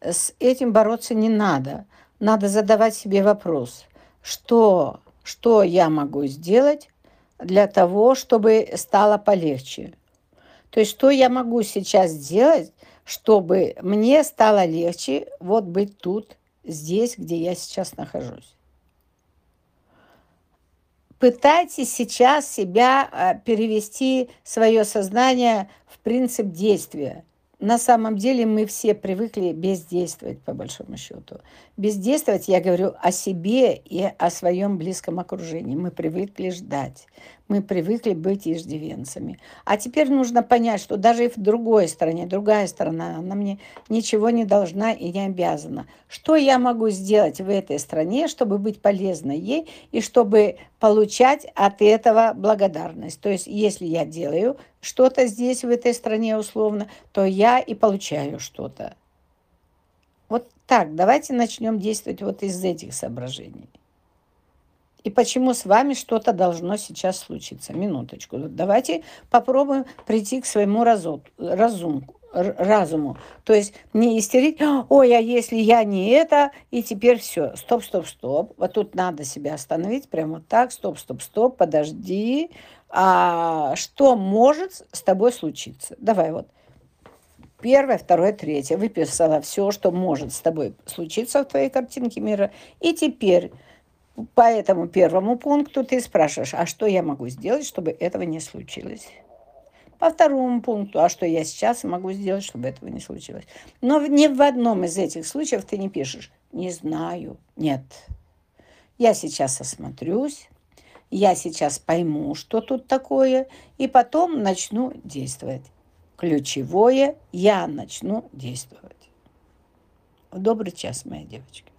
с этим бороться не надо. Надо задавать себе вопрос, что, что я могу сделать для того, чтобы стало полегче. То есть, что я могу сейчас сделать, чтобы мне стало легче вот быть тут, здесь, где я сейчас нахожусь. Пытайтесь сейчас себя а, перевести свое сознание в принцип действия. На самом деле мы все привыкли бездействовать, по большому счету. Бездействовать я говорю о себе и о своем близком окружении. Мы привыкли ждать. Мы привыкли быть иждивенцами. А теперь нужно понять, что даже и в другой стране, другая страна, она мне ничего не должна и не обязана. Что я могу сделать в этой стране, чтобы быть полезной ей и чтобы получать от этого благодарность? То есть, если я делаю что-то здесь, в этой стране условно, то я и получаю что-то. Вот так, давайте начнем действовать вот из этих соображений. И почему с вами что-то должно сейчас случиться? Минуточку. Давайте попробуем прийти к своему разу, разумку разуму. То есть не истерить, ой, а если я не это, и теперь все, стоп, стоп, стоп. Вот тут надо себя остановить, прямо вот так, стоп, стоп, стоп, подожди. А что может с тобой случиться? Давай вот. Первое, второе, третье. Выписала все, что может с тобой случиться в твоей картинке мира. И теперь по этому первому пункту ты спрашиваешь, а что я могу сделать, чтобы этого не случилось? По второму пункту, а что я сейчас могу сделать, чтобы этого не случилось? Но ни в одном из этих случаев ты не пишешь «не знаю», «нет». Я сейчас осмотрюсь, я сейчас пойму, что тут такое, и потом начну действовать. Ключевое – я начну действовать. Добрый час, мои девочки.